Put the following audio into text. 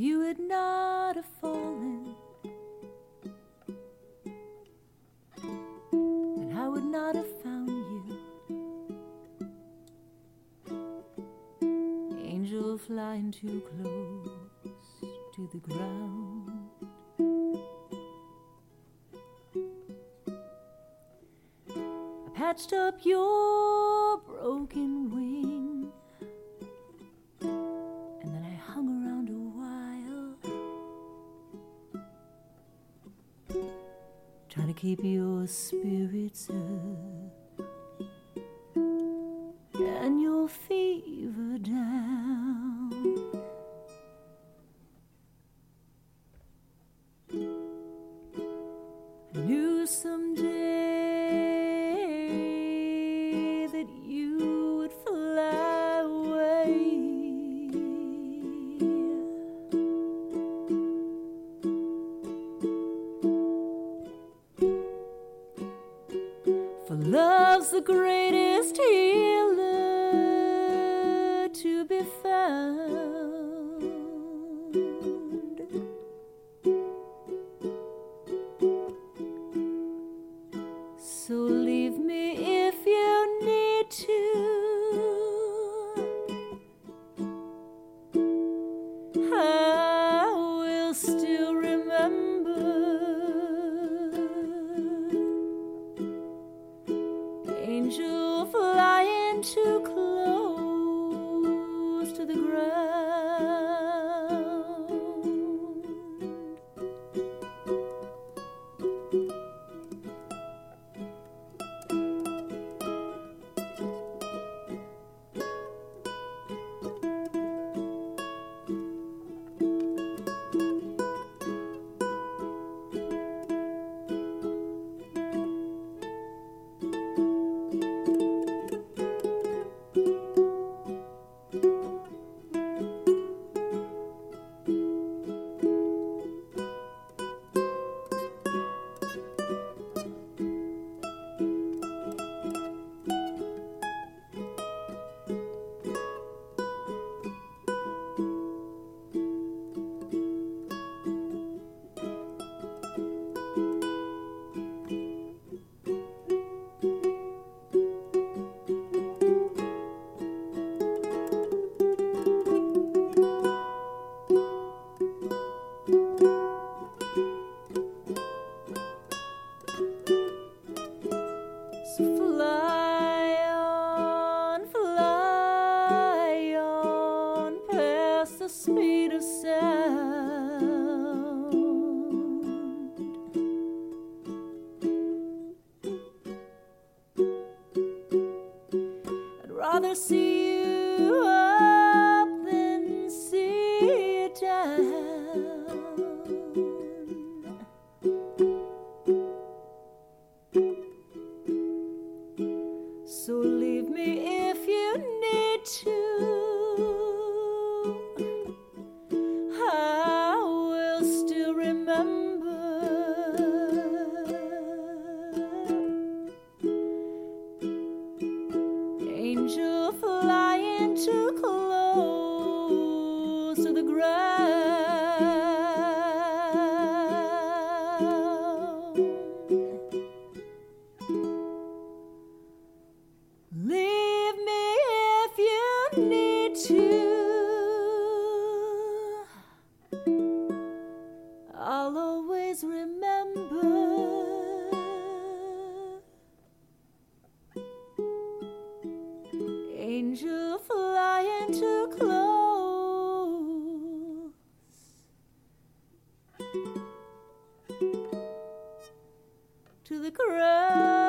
you had not have fallen, then I would not have found you. Angel flying too close to the ground. I patched up your broken wing. Trying to keep your spirits up and your fever down. For love's the greatest healer to be found. Rather see you up than see you down. So leave me if you need to. Too close to the ground. Leave me if you need to. to the crowd